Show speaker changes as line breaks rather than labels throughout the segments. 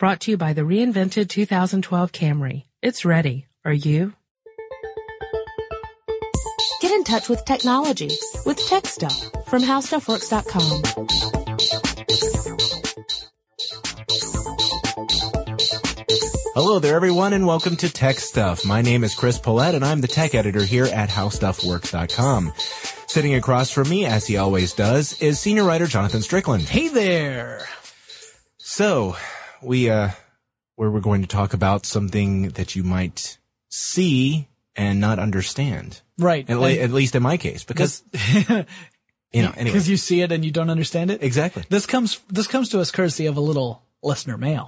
Brought to you by the reinvented 2012 Camry. It's ready. Are you? Get in touch with technology with Tech Stuff from HowStuffWorks.com.
Hello there, everyone, and welcome to Tech Stuff. My name is Chris Pollette, and I'm the tech editor here at HowStuffWorks.com. Sitting across from me, as he always does, is senior writer Jonathan Strickland.
Hey there.
So, we, uh, where we're going to talk about something that you might see and not understand.
Right.
At, le- at least in my case, because, you know, anyway.
Because you see it and you don't understand it.
Exactly.
This comes this comes to us courtesy of a little listener mail.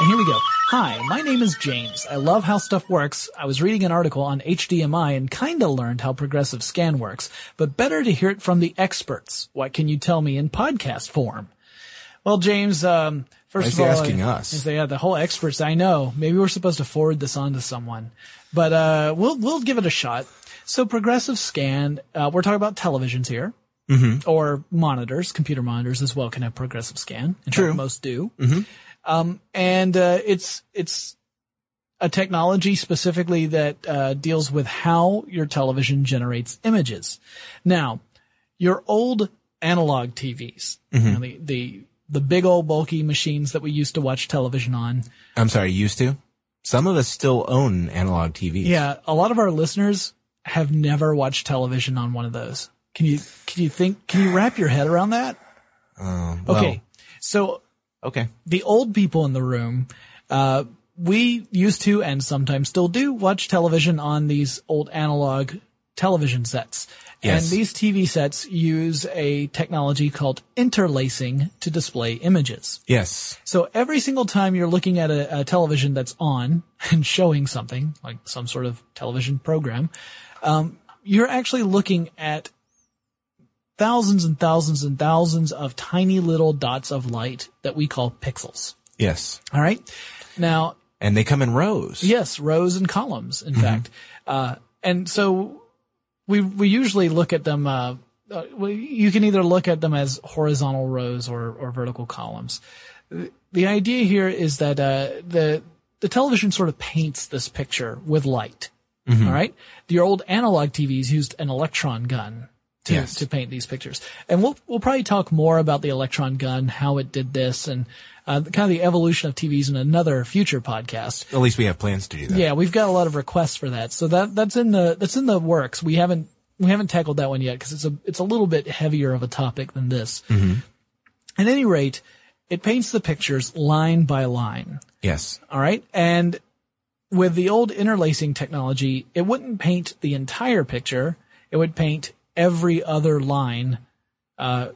And here we go. Hi, my name is James. I love how stuff works. I was reading an article on HDMI and kinda learned how progressive scan works, but better to hear it from the experts. What can you tell me in podcast form? Well, James, um, first
Why is
of all,
asking
I-
us?
I say, yeah, the whole experts. I know. Maybe we're supposed to forward this on to someone, but uh, we'll we'll give it a shot. So, progressive scan. Uh, we're talking about televisions here,
Mm-hmm.
or monitors. Computer monitors as well can have progressive scan. In
True.
fact, most do.
Mhm.
Um, and uh, it's it's a technology specifically that uh, deals with how your television generates images. Now, your old analog TVs, you know, the the the big old bulky machines that we used to watch television on.
I'm sorry, used to? Some of us still own analog TVs.
Yeah, a lot of our listeners have never watched television on one of those. Can you can you think? Can you wrap your head around that?
Um, well,
Okay, so
Okay.
the old people in the room, uh, we used to and sometimes still do watch television on these old analog television sets.
Yes.
And these TV sets use a technology called interlacing to display images.
Yes.
So every single time you're looking at a, a television that's on and showing something, like some sort of television program, um, you're actually looking at thousands and thousands and thousands of tiny little dots of light that we call pixels.
Yes.
All right. Now,
And they come in rows.
yes, rows and columns, in fact. Uh, and so we, we usually look at them, uh, uh, you can either look at them as horizontal rows or, or vertical columns. The idea here is that, uh, the, the television sort of paints this picture with light. All right. Your old analog TVs used an electron gun to,
Yes.
to paint these pictures. And we'll, we'll probably talk more about the electron gun, how it did this and, uh, kind of the evolution of TVs in another future podcast.
At least we have plans to do that.
Yeah, we've got a lot of requests for that. So that, that's in the, that's in the works. We haven't, we haven't tackled that one yet because it's a, it's a little bit heavier of a topic than this. At any rate, it paints the pictures line by line.
Yes.
All right. And with the old interlacing technology, it wouldn't paint the entire picture. It would paint every other line, uh,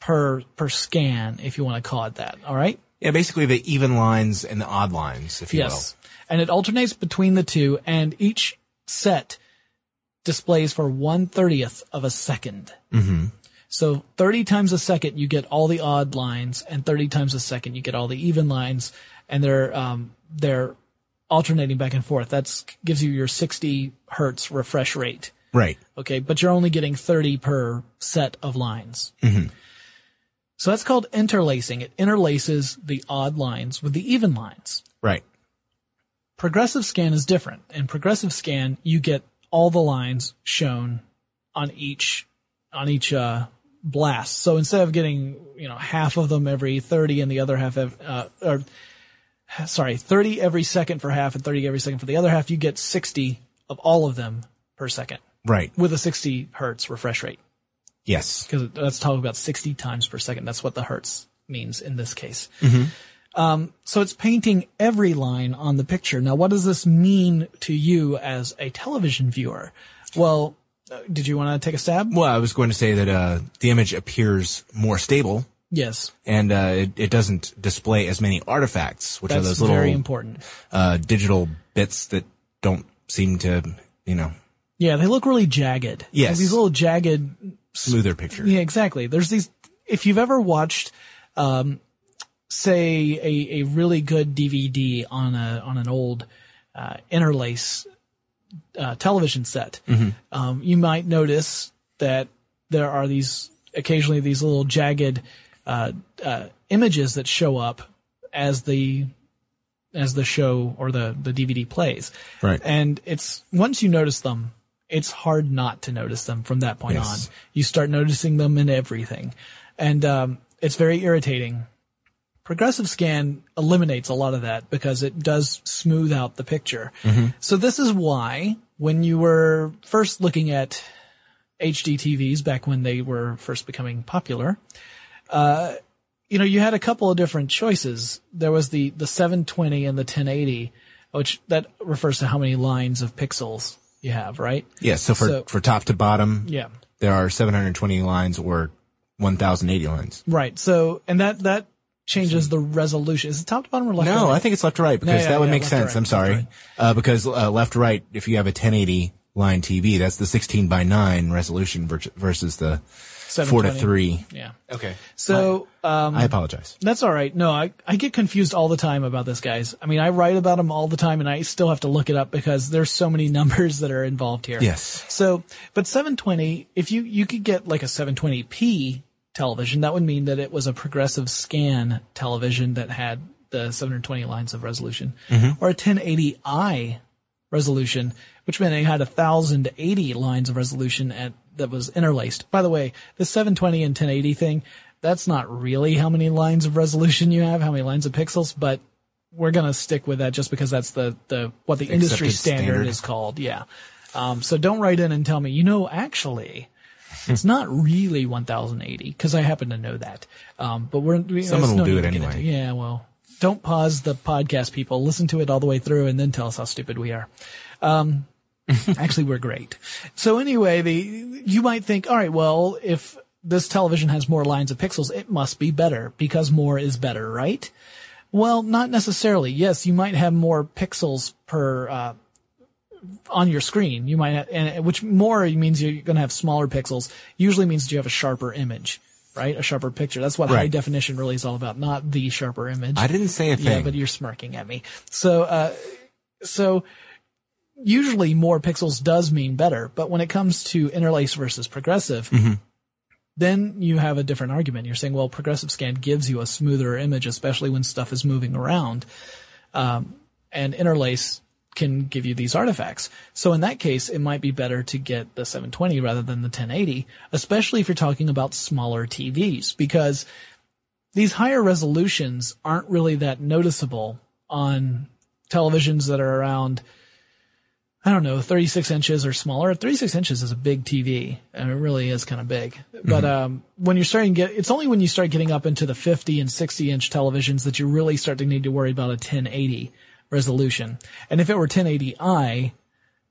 per, per scan, if you want to call it that. All right.
Yeah, basically the even lines and the odd lines, if you will.
Yes. And it alternates between the two and each set displays for one thirtieth of a second. Mm-hmm. So 30 times a second you get all the odd lines and 30 times a second you get all the even lines and they're, um, they're alternating back and forth. That gives you your 60 hertz refresh rate.
Right.
Okay. But you're only getting 30 per set of lines. So that's called interlacing. It interlaces the odd lines with the even lines.
Right.
Progressive scan is different. In progressive scan, you get all the lines shown on each, on each, uh, blast. So instead of getting, you know, half of them every 30 and the other half, ev- uh, or, sorry, 30 every second for half and 30 every second for the other half, you get 60 of all of them per second
Right.
with a 60 hertz refresh rate.
Yes.
Because let's talk about 60 times per second. That's what the hertz means in this case. Um, so it's painting every line on the picture. Now, what does this mean to you as a television viewer? Well, uh, did you want to take a stab?
Well, I was going to say that uh, the image appears more stable
Yes,
and uh, it, it doesn't display as many artifacts, which are those little
very important.
uh, digital bits that don't seem to, you know,
Yeah, they look really jagged.
Yes.
Like these little jagged
smoother picture.
Yeah, exactly. There's these, if you've ever watched, um, say a, a really good DVD on a, on an old, uh, interlace, uh, television set, um, you might notice that there are these, occasionally these little jagged, uh, uh, images that show up as the as the show or the the DVD plays.
Right.
And it's once you notice them, it's hard not to notice them from that point
Yes.
on. You start noticing them in everything, and um, it's very irritating. Progressive scan eliminates a lot of that because it does smooth out the picture. So this is why when you were first looking at HD TVs back when they were first becoming popular, uh, you know, you had a couple of different choices. There was the, the 720 and the 1080, which that refers to how many lines of pixels you have, right?
Yeah. So for,
So-
for top to bottom,
Yeah.
there are 720 lines or 1080 lines.
Right. So, and that, that changes the resolution. Is it top to bottom or left to
No,
right?
I think it's left to right because
yeah,
that would
yeah,
make sense.
right,
I'm sorry.
right.
Uh, because uh, left to right, if you have a 1080 line TV, that's the 16 by 9 resolution versus the 4 to 3.
Yeah.
Okay.
So, um,
I apologize.
That's all right. No, I, I get confused all the time about this, guys. I mean, I write about them all the time and I still have to look it up because there's so many numbers that are involved here.
Yes.
So, but 720, if you, you could get like a 720p television, that would mean that it was a progressive scan television that had the 720 lines of resolution or a 1080i resolution, which meant it had 1080 lines of resolution at, that was interlaced. By the way, the 720 and 1080 thing, that's not really how many lines of resolution you have, how many lines of pixels, but we're going to stick with that just because that's the, the, what the industry standard,
standard.
is called. Yeah. Um, so don't write in and tell me, you know, actually, it's not really 1080 because I happen to know that. Um, but we're, we,
Someone will
no
do it anyway.
Yeah, well, don't pause the podcast, people. Listen to it all the way through and then tell us how stupid we are. Um, actually, we're great. So anyway, the, you might think, all right, well, if this television has more lines of pixels, it must be better because more is better, right? Well, not necessarily. Yes, you might have more pixels per, uh, on your screen. You might have, and which more means you're going to have smaller pixels. Usually means you have a sharper image, right? A sharper picture. That's what high definition really is all about, not the sharper image.
I didn't say a thing.
Yeah, but you're smirking at me. So, uh, so usually more pixels does mean better, but when it comes to interlace versus progressive, then you have a different argument. You're saying, well, progressive scan gives you a smoother image, especially when stuff is moving around. Um, and interlace can give you these artifacts. So in that case, it might be better to get the 720 rather than the 1080, especially if you're talking about smaller TVs, because these higher resolutions aren't really that noticeable on televisions that are around, I don't know, 36 inches or smaller. 36 inches is a big TV, and uh, it really is kind of big. But mm-hmm. um, when you're starting to get, it's only when you start getting up into the 50 and 60 inch televisions that you really start to need to worry about a 1080 resolution. And if it were 1080i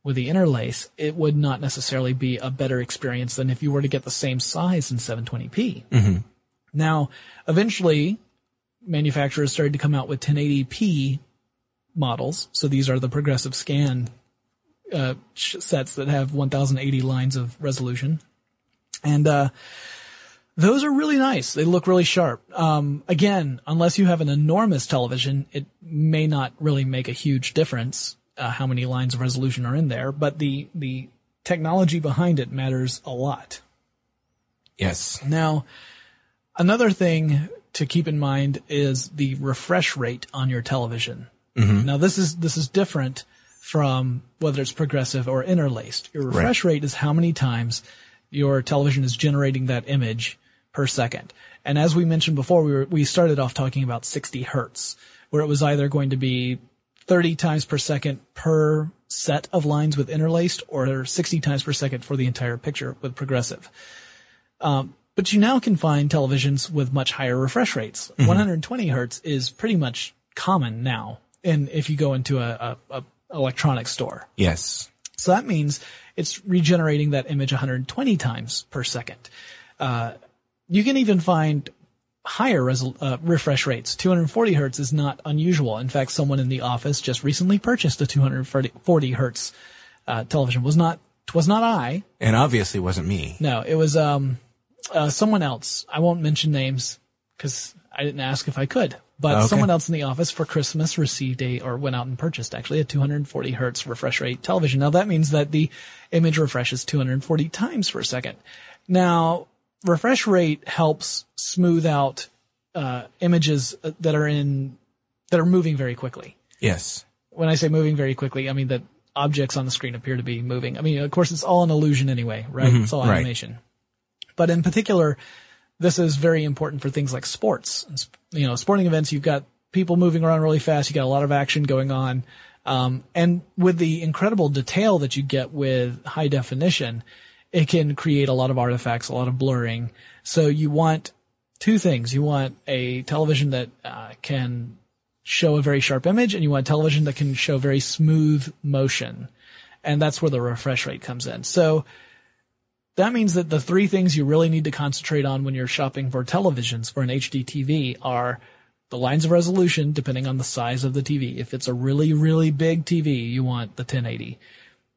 with the interlace, it would not necessarily be a better experience than if you were to get the same size in 720p. Mm-hmm. Now, eventually, manufacturers started to come out with 1080p models. So these are the progressive scan uh, sets that have 1080 lines of resolution. And uh, those are really nice. They look really sharp. Um, again, unless you have an enormous television, it may not really make a huge difference uh, how many lines of resolution are in there. But the the technology behind it matters a lot.
yes.
Now, another thing to keep in mind is the refresh rate on your television. Now, this is this is different from whether it's progressive or interlaced. Your refresh rate is how many times your television is generating that image per second. And as we mentioned before, we were, we started off talking about 60 hertz, where it was either going to be 30 times per second per set of lines with interlaced or 60 times per second for the entire picture with progressive. Um, but you now can find televisions with much higher refresh rates. Mm-hmm. 120 hertz is pretty much common now. And if you go into a, a, a electronic store,
Yes.
so that means it's regenerating that image 120 times per second. Uh, you can even find higher resol- uh, refresh rates. 240 hertz is not unusual. In fact, someone in the office just recently purchased a 240 hertz uh, television. Was not was not I.
And obviously wasn't me.
No, it was um, uh, someone else. I won't mention names because I didn't ask if I could. But
Okay.
someone else in the office for Christmas received a, or went out and purchased actually a 240 hertz refresh rate television. Now that means that the image refreshes 240 times per second. Now, refresh rate helps smooth out uh, images that are in that are moving very quickly.
Yes.
When I say moving very quickly, I mean that objects on the screen appear to be moving. I mean, of course, it's all an illusion anyway, right? It's all animation. But in particular, this is very important for things like sports. You know, sporting events, you've got people moving around really fast. You got a lot of action going on. Um, and with the incredible detail that you get with high definition, it can create a lot of artifacts, a lot of blurring. So you want two things. You want a television that uh, can show a very sharp image and you want a television that can show very smooth motion. And that's where the refresh rate comes in. So that means that the three things you really need to concentrate on when you're shopping for televisions for an HD TV are the lines of resolution, depending on the size of the TV. If it's a really, really big TV, you want the 1080.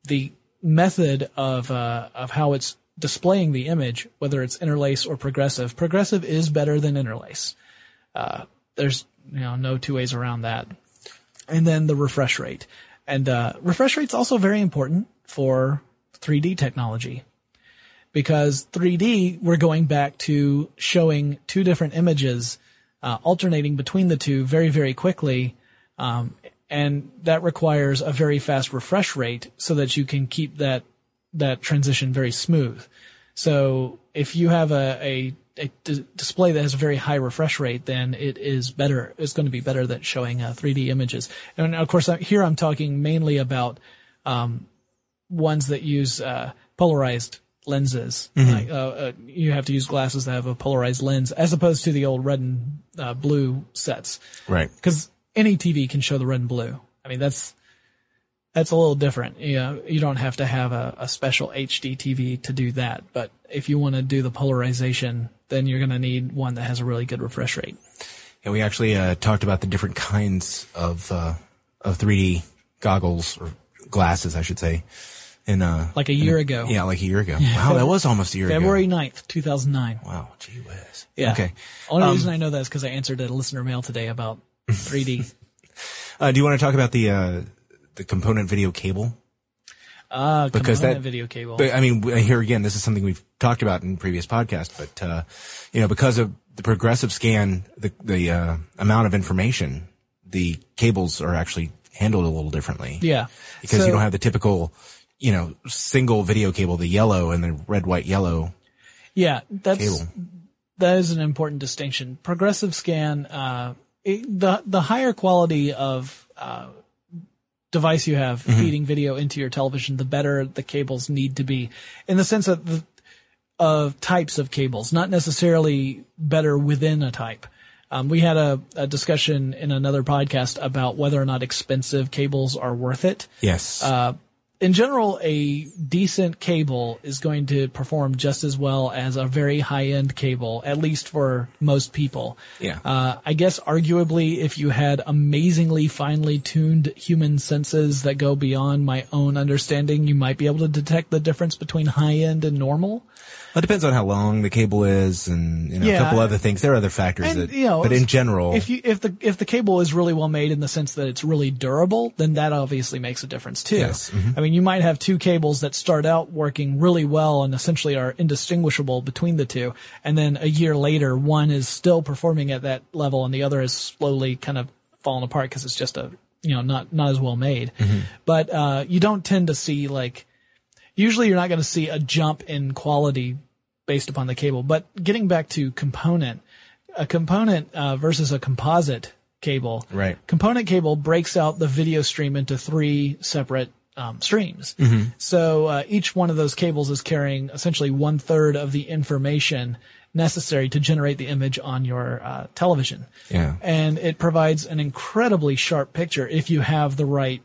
The method of, uh, of how it's displaying the image, whether it's interlace or progressive. Progressive is better than interlace. Uh, there's, you know, no two ways around that. And then the refresh rate. And, uh, refresh rate's also very important for 3D technology because 3D, we're going back to showing two different images, uh, alternating between the two very, very quickly. Um, and that requires a very fast refresh rate so that you can keep that, that transition very smooth. So if you have a, a, a d- display that has a very high refresh rate, then it is better. It's going to be better than showing uh, 3D images. And of course, uh, here I'm talking mainly about um, ones that use uh, polarized lenses. Like, uh, uh, you have to use glasses that have a polarized lens, as opposed to the old red and uh, blue sets.
Right.
Because any TV can show the red and blue. I mean, that's that's a little different. You know, you don't have to have a, a special HD TV to do that. But if you want to do the polarization, then you're going to need one that has a really good refresh rate.
And we actually uh, talked about the different kinds of uh, of 3D goggles or glasses, I should say. In uh,
Like a year ago.
yeah, like a year ago. Wow, that was almost a year ago.
February
ago.
9th, 2009.
Wow, gee whiz.
Yeah.
Okay.
Only
Um,
reason I know that is because I answered a listener mail today about 3D.
Uh, do you want to talk about the uh, the component video cable?
Ah,
Because
component
that-
video cable.
But I mean, here again, this is something we've talked about in previous podcasts. But uh, you know, because of the progressive scan, the the uh, amount of information, the cables are actually handled a little differently.
yeah.
because
So-
you don't have the typical, you know, single video cable, the yellow and the red, white, yellow
Yeah, that's
cable.
that is an important distinction. Progressive scan, uh, it, the the higher quality of uh, device you have
Mm-hmm.
feeding video into your television, the better the cables need to be, in the sense of the, of types of cables, not necessarily better within a type. Um, we had a, a discussion in another podcast about whether or not expensive cables are worth it
Yes.
Uh, in general, a decent cable is going to perform just as well as a very high end cable, at least for most people.
Yeah.
Uh, I guess arguably if you had amazingly finely tuned human senses that go beyond my own understanding, you might be able to detect the difference between high end and normal.
Well, it depends on how long the cable is and, you know,
Yeah.
a couple other things. There are other factors
And,
that,
you know,
but in general,
If you, if the, if the cable is really well made in the sense that it's really durable, then that obviously makes a difference too.
Yes. Mhm.
I mean, you might have two cables that start out working really well and essentially are indistinguishable between the two. And then a year later, one is still performing at that level and the other is slowly kind of falling apart because it's just a, you know, not, not as well made. But, uh, you don't tend to see like, usually you're not going to see a jump in quality based upon the cable. But getting back to component, a component uh, versus a composite cable.
Right.
Component cable breaks out the video stream into three separate um, streams.
Mm-hmm.
So uh, each one of those cables is carrying essentially one third of the information necessary to generate the image on your uh, television.
Yeah.
And it provides an incredibly sharp picture if you have the right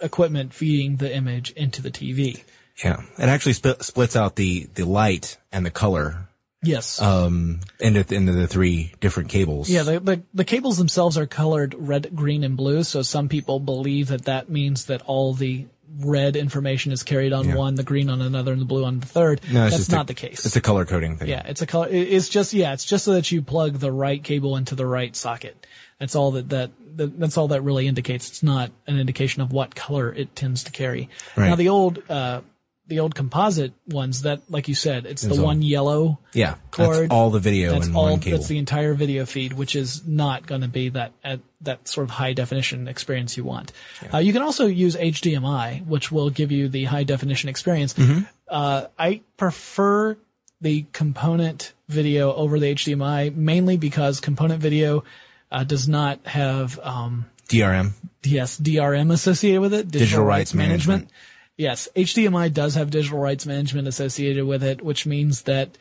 equipment feeding the image into the TV.
Yeah, it actually sp- splits out the, the light and the color,
Yes.
um, into, into the three different cables.
Yeah, the, the the cables themselves are colored red, green, and blue. So some people believe that that means that all the red information is carried on
Yeah.
one, the green on another, and the blue on the third.
no, it's
That's not
a,
the case.
It's a color coding thing.
yeah, it's a color. It's just yeah, it's just so that you plug the right cable into the right socket. That's all that that, that that's all that really indicates. It's not an indication of what color it tends to carry.
Right.
Now the old uh, the old composite ones that, like you said, it's the
all-
one yellow
Yeah,
cord.
that's all the video
That's
in
all.
one cable.
That's the entire video feed, which is not going to be that at that sort of high definition experience you want. Uh, you can also use HDMI, which will give you the high definition experience.
Mm-hmm.
Uh, I prefer the component video over the HDMI mainly because component video uh, does not have um,
DRM.
yes DRM associated with it, digital,
rights management.
Yes, HDMI does have digital rights management associated with it, which means that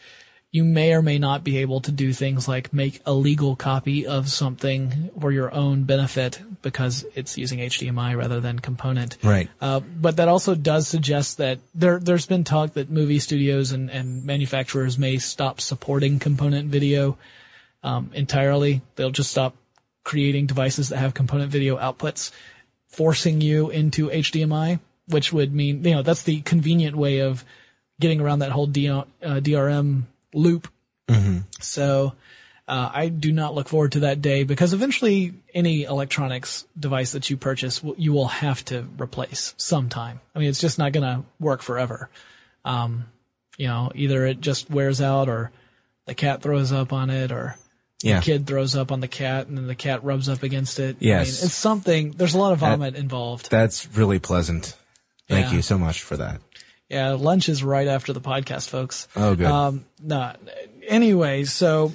you may or may not be able to do things like make a legal copy of something for your own benefit because it's using HDMI rather than component.
Right.
Uh, but that also does suggest that there, there's been talk that movie studios and, and manufacturers may stop supporting component video um, entirely. They'll just stop creating devices that have component video outputs, forcing you into HDMI, which would mean, you know, that's the convenient way of getting around that whole D, uh, DRM loop. So, uh, I do not look forward to that day because eventually any electronics device that you purchase, you will have to replace sometime. I mean, it's just not going to work forever. Um, you know, either it just wears out or the cat throws up on it or
Yeah.
the kid throws up on the cat and then the cat rubs up against it. I
Yes.
mean, it's something, there's a lot of vomit involved.
That's really pleasant. Thank
Yeah.
you so much for that.
Yeah, lunch is right after the podcast, folks.
Oh, good.
Um, no, anyway, so.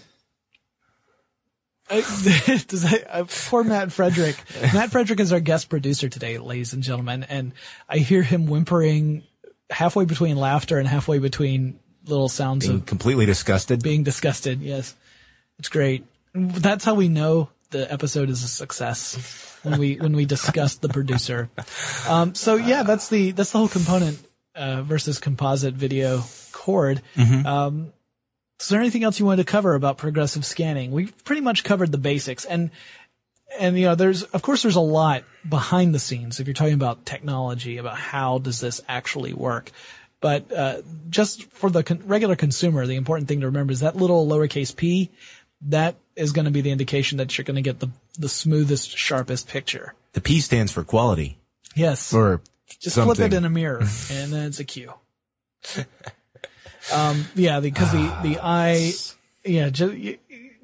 I, does that, uh, poor Matt Frederick. Matt Frederick is our guest producer today, ladies and gentlemen, and I hear him whimpering halfway between laughter and halfway between little sounds
Being
of
completely disgusted.
being disgusted. Yes, it's great. That's how we know the episode is a success when we when we discuss the producer. Um, so yeah, that's the that's the whole component uh, versus composite video cord. Um, is there anything else you wanted to cover about progressive scanning? We've pretty much covered the basics and. And you know, there's of course there's a lot behind the scenes if you're talking about technology, about how does this actually work. But uh, just for the con- regular consumer, the important thing to remember is that little lowercase p. That is going to be the indication that you're going to get the the smoothest, sharpest picture.
the P stands for quality
Yes,
or
just
something.
flip it in a mirror, and then it's a Q. um, yeah, because the the I, yeah, ju-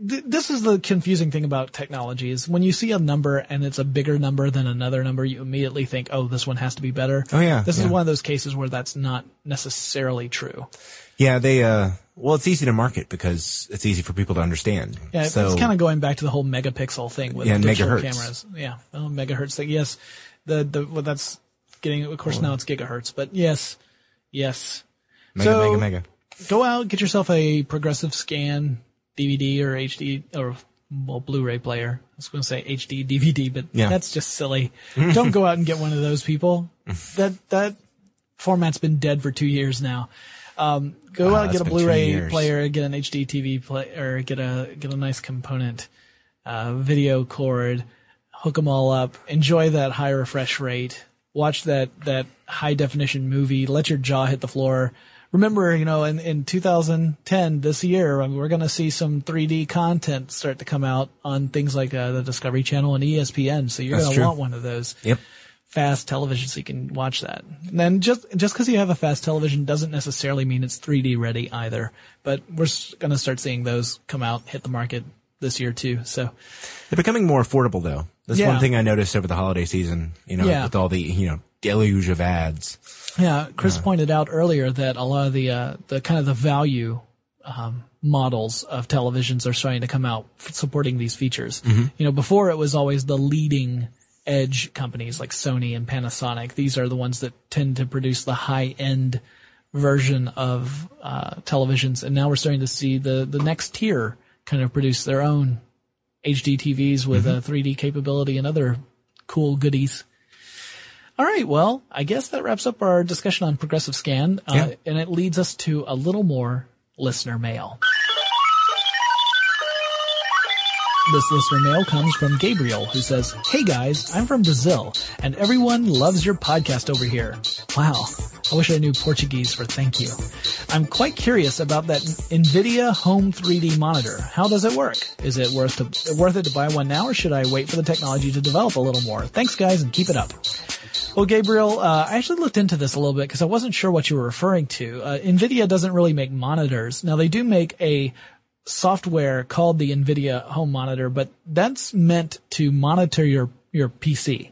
th- this is the confusing thing about technology is when you see a number and it's a bigger number than another number, you immediately think, oh, this one has to be better.
Oh, yeah,
this
yeah.
is one of those cases where that's not necessarily true.
Yeah, they, uh, well, it's easy to market because it's easy for people to understand.
Yeah,
so,
it's kind of going back to the whole megapixel thing with
Yeah,
digital
megahertz.
cameras. Yeah, oh, megahertz thing. Yes, the the well, that's getting. Of course, now it's gigahertz, but yes, yes.
mega,
so-
mega, mega.
Go out, get yourself a progressive scan DVD or HD or well Blu-ray player. I was going to say HD DVD, but
Yeah.
that's just silly. Don't go out and get one of those people. that that format's been dead for two years now. Um, go
Wow,
out and get a Blu-ray player, get an HD TV play, or get a get a nice component uh, video cord, hook them all up, enjoy that high refresh rate, watch that that high definition movie, let your jaw hit the floor. Remember, you know, in, in 2010, this year, I mean, we're going to see some 3D content start to come out on things like uh, the Discovery Channel and ESPN. So you're going to want one of those
Yep.
Fast television so you can watch that. And then just just because you have a fast television doesn't necessarily mean it's 3D ready either. But we're going to start seeing those come out, hit the market this year too. So
They're becoming more affordable though. That's
Yeah.
one thing I noticed over the holiday season, you know,
Yeah.
with all the, you know, deluge of ads.
yeah, Chris pointed out earlier that a lot of the uh, the kind of the value um, models of televisions are starting to come out supporting these features. You know, before it was always the leading edge companies like Sony and Panasonic. These are the ones that tend to produce the high end version of uh, televisions, and now we're starting to see the the next tier kind of produce their own HD TVs with uh, 3D capability and other cool goodies. All right, well, I guess that wraps up our discussion on progressive scan, uh,
Yeah.
and it leads us to a little more listener mail. This listener mail comes from Gabriel, who says, Hey guys, I'm from Brazil, and everyone loves your podcast over here. Wow. I wish I knew Portuguese for thank you. I'm quite curious about that NVIDIA Home 3D monitor. How does it work? Is it worth to, worth it to buy one now, or should I wait for the technology to develop a little more? Thanks guys, and keep it up. Well, Gabriel, uh, I actually looked into this a little bit because I wasn't sure what you were referring to. Uh, NVIDIA doesn't really make monitors. Now they do make a software called the NVIDIA Home Monitor, but that's meant to monitor your, your PC.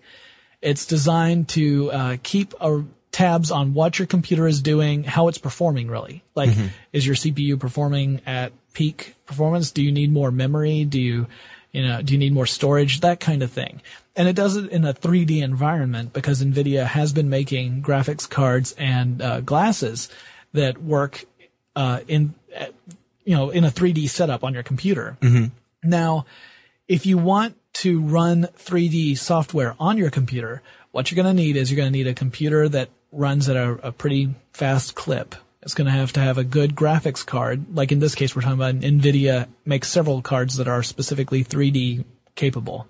It's designed to uh, keep a, tabs on what your computer is doing, how it's performing really. Like, is your CPU performing at peak performance? Do you need more memory? Do you, you know, do you need more storage? That kind of thing. And it does it in a 3D environment because NVIDIA has been making graphics cards and uh, glasses that work uh, in, uh, you know, in a 3D setup on your computer. Now, if you want to run 3D software on your computer, what you're going to need is you're going to need a computer that runs at a, a pretty fast clip. It's going to have to have a good graphics card. Like in this case, we're talking about an NVIDIA makes several cards that are specifically 3D capable.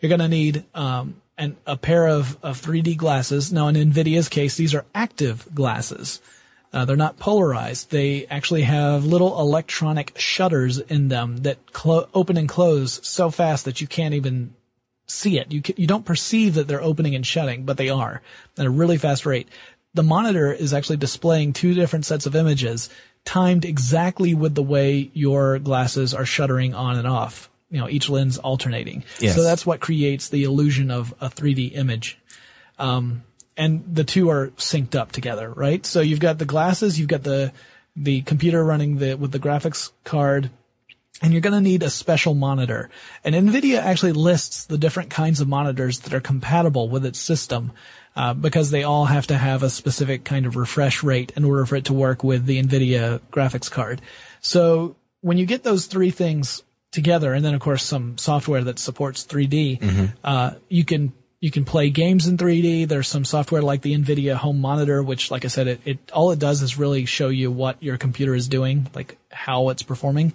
You're going to need um, an, a pair of, of 3D glasses. Now, in NVIDIA's case, these are active glasses. Uh, they're not polarized. They actually have little electronic shutters in them that clo- open and close so fast that you can't even see it. You ca you don't perceive that they're opening and shutting, but they are at a really fast rate. The monitor is actually displaying two different sets of images timed exactly with the way your glasses are shuttering on and off. You know, each lens alternating.
Yes.
So that's what creates the illusion of a 3D image. Um, and the two are synced up together, right? So you've got the glasses, you've got the, the computer running the, with the graphics card, and you're going to need a special monitor. And NVIDIA actually lists the different kinds of monitors that are compatible with its system, uh, because they all have to have a specific kind of refresh rate in order for it to work with the NVIDIA graphics card. So when you get those three things together, and then of course some software that supports 3D, uh, you can you can play games in 3D. There's some software like the NVIDIA Home Monitor, which, like I said, it, it all it does is really show you what your computer is doing, like how it's performing.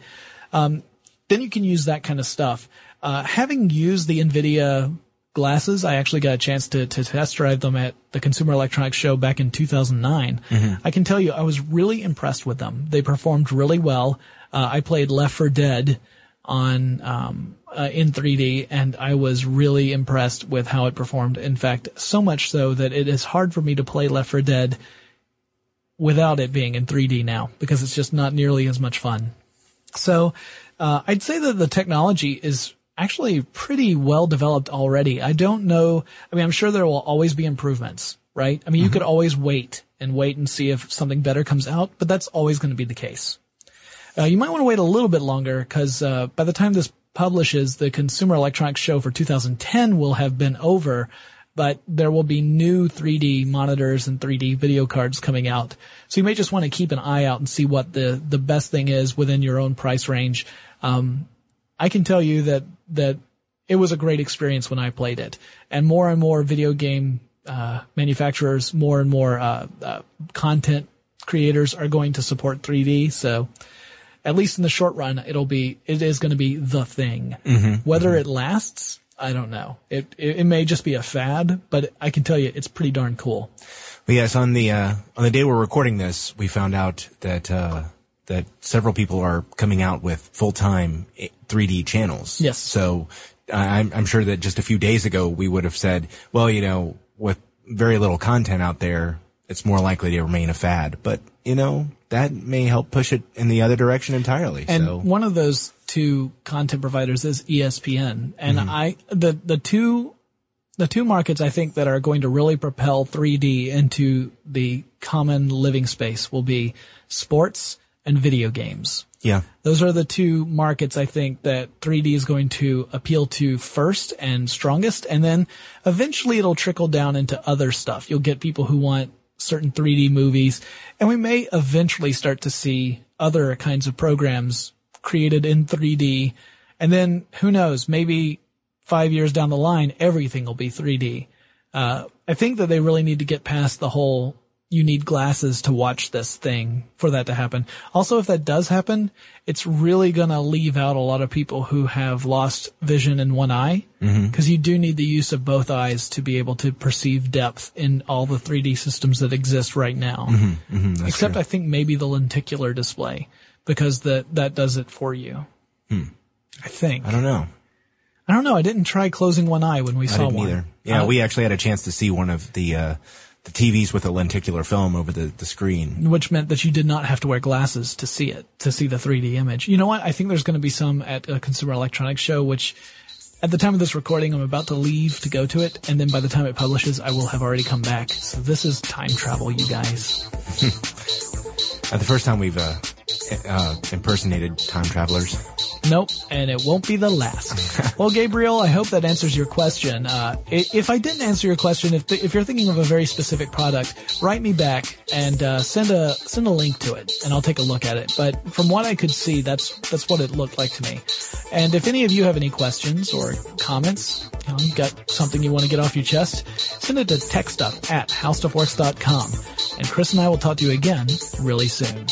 Um, then you can use that kind of stuff. Uh, having used the NVIDIA glasses, I actually got a chance to, to test drive them at the Consumer Electronics Show back in 2009. I can tell you, I was really impressed with them. They performed really well. Uh, I played Left 4 Dead on um, uh, in 3D, and I was really impressed with how it performed. In fact, so much so that it is hard for me to play Left 4 Dead without it being in 3D now because it's just not nearly as much fun. So uh, I'd say that the technology is actually pretty well developed already. I don't know. I mean, I'm sure there will always be improvements, right? I mean, you could always wait and wait and see if something better comes out, but that's always going to be the case. Uh, you might want to wait a little bit longer because uh, by the time this publishes, the Consumer Electronics Show for 2010 will have been over, but there will be new 3D monitors and 3D video cards coming out. So you may just want to keep an eye out and see what the the best thing is within your own price range. Um, I can tell you that that it was a great experience when I played it, and more and more video game uh, manufacturers, more and more uh, uh, content creators are going to support 3D. So at least in the short run, it'll be it is going to be the thing. Whether it lasts, I don't know. It, it it may just be a fad, but I can tell you it's pretty darn cool.
But yes, on the uh, on the day we're recording this, we found out that uh, that several people are coming out with full time 3D channels.
Yes.
So I- I'm I'm sure that just a few days ago we would have said, well, you know, with very little content out there, it's more likely to remain a fad. But you know, that may help push it in the other direction entirely.
And
so
one of those two content providers is ESPN. And mm-hmm. I, the, the two, the two markets I think that are going to really propel 3D into the common living space will be sports and video games.
yeah,
Those are the two markets I think that 3D is going to appeal to first and strongest. And then eventually it'll trickle down into other stuff. You'll get people who want certain 3D movies and we may eventually start to see other kinds of programs created in 3D. And then who knows, maybe five years down the line, everything will be 3D. Uh, I think that they really need to get past the whole you need glasses to watch this thing for that to happen. Also, if that does happen, it's really gonna leave out a lot of people who have lost vision in one eye. Because you do need the use of both eyes to be able to perceive depth in all the 3D systems that exist right now. Except I think maybe the lenticular display, because that, that does it for you. I think.
I don't know.
I don't know. I didn't try closing one eye when we
I
saw one.
either. Yeah,
Uh,
we actually had a chance to see one of the uh, the TVs with a lenticular film over the, the screen.
which meant that you did not have to wear glasses to see it, to see the 3D image. You know what? I think there's going to be some at a Consumer Electronics Show, which at the time of this recording, I'm about to leave to go to it, and then by the time it publishes, I will have already come back. So this is time travel, you guys.
The first time we've uh, uh, impersonated time travelers.
Nope, and it won't be the last. well, Gabriel, I hope that answers your question. Uh, if I didn't answer your question, if if you're thinking of a very specific product, write me back and uh, send a send a link to it, and I'll take a look at it. But from what I could see, that's that's what it looked like to me. And if any of you have any questions or comments, you know, you've got something you want to get off your chest, send it to techstuff at howstuffworks.com. And Chris and I will talk to you again really soon.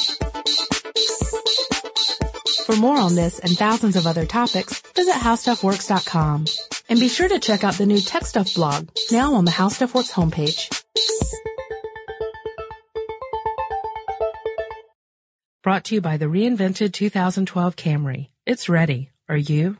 For more on this and thousands of other topics, visit howstuffworks.com. And be sure to check out the new Tech Stuff blog, now on the How Stuff Works homepage. Brought to you by the reinvented 2012 Camry. It's ready. Are you?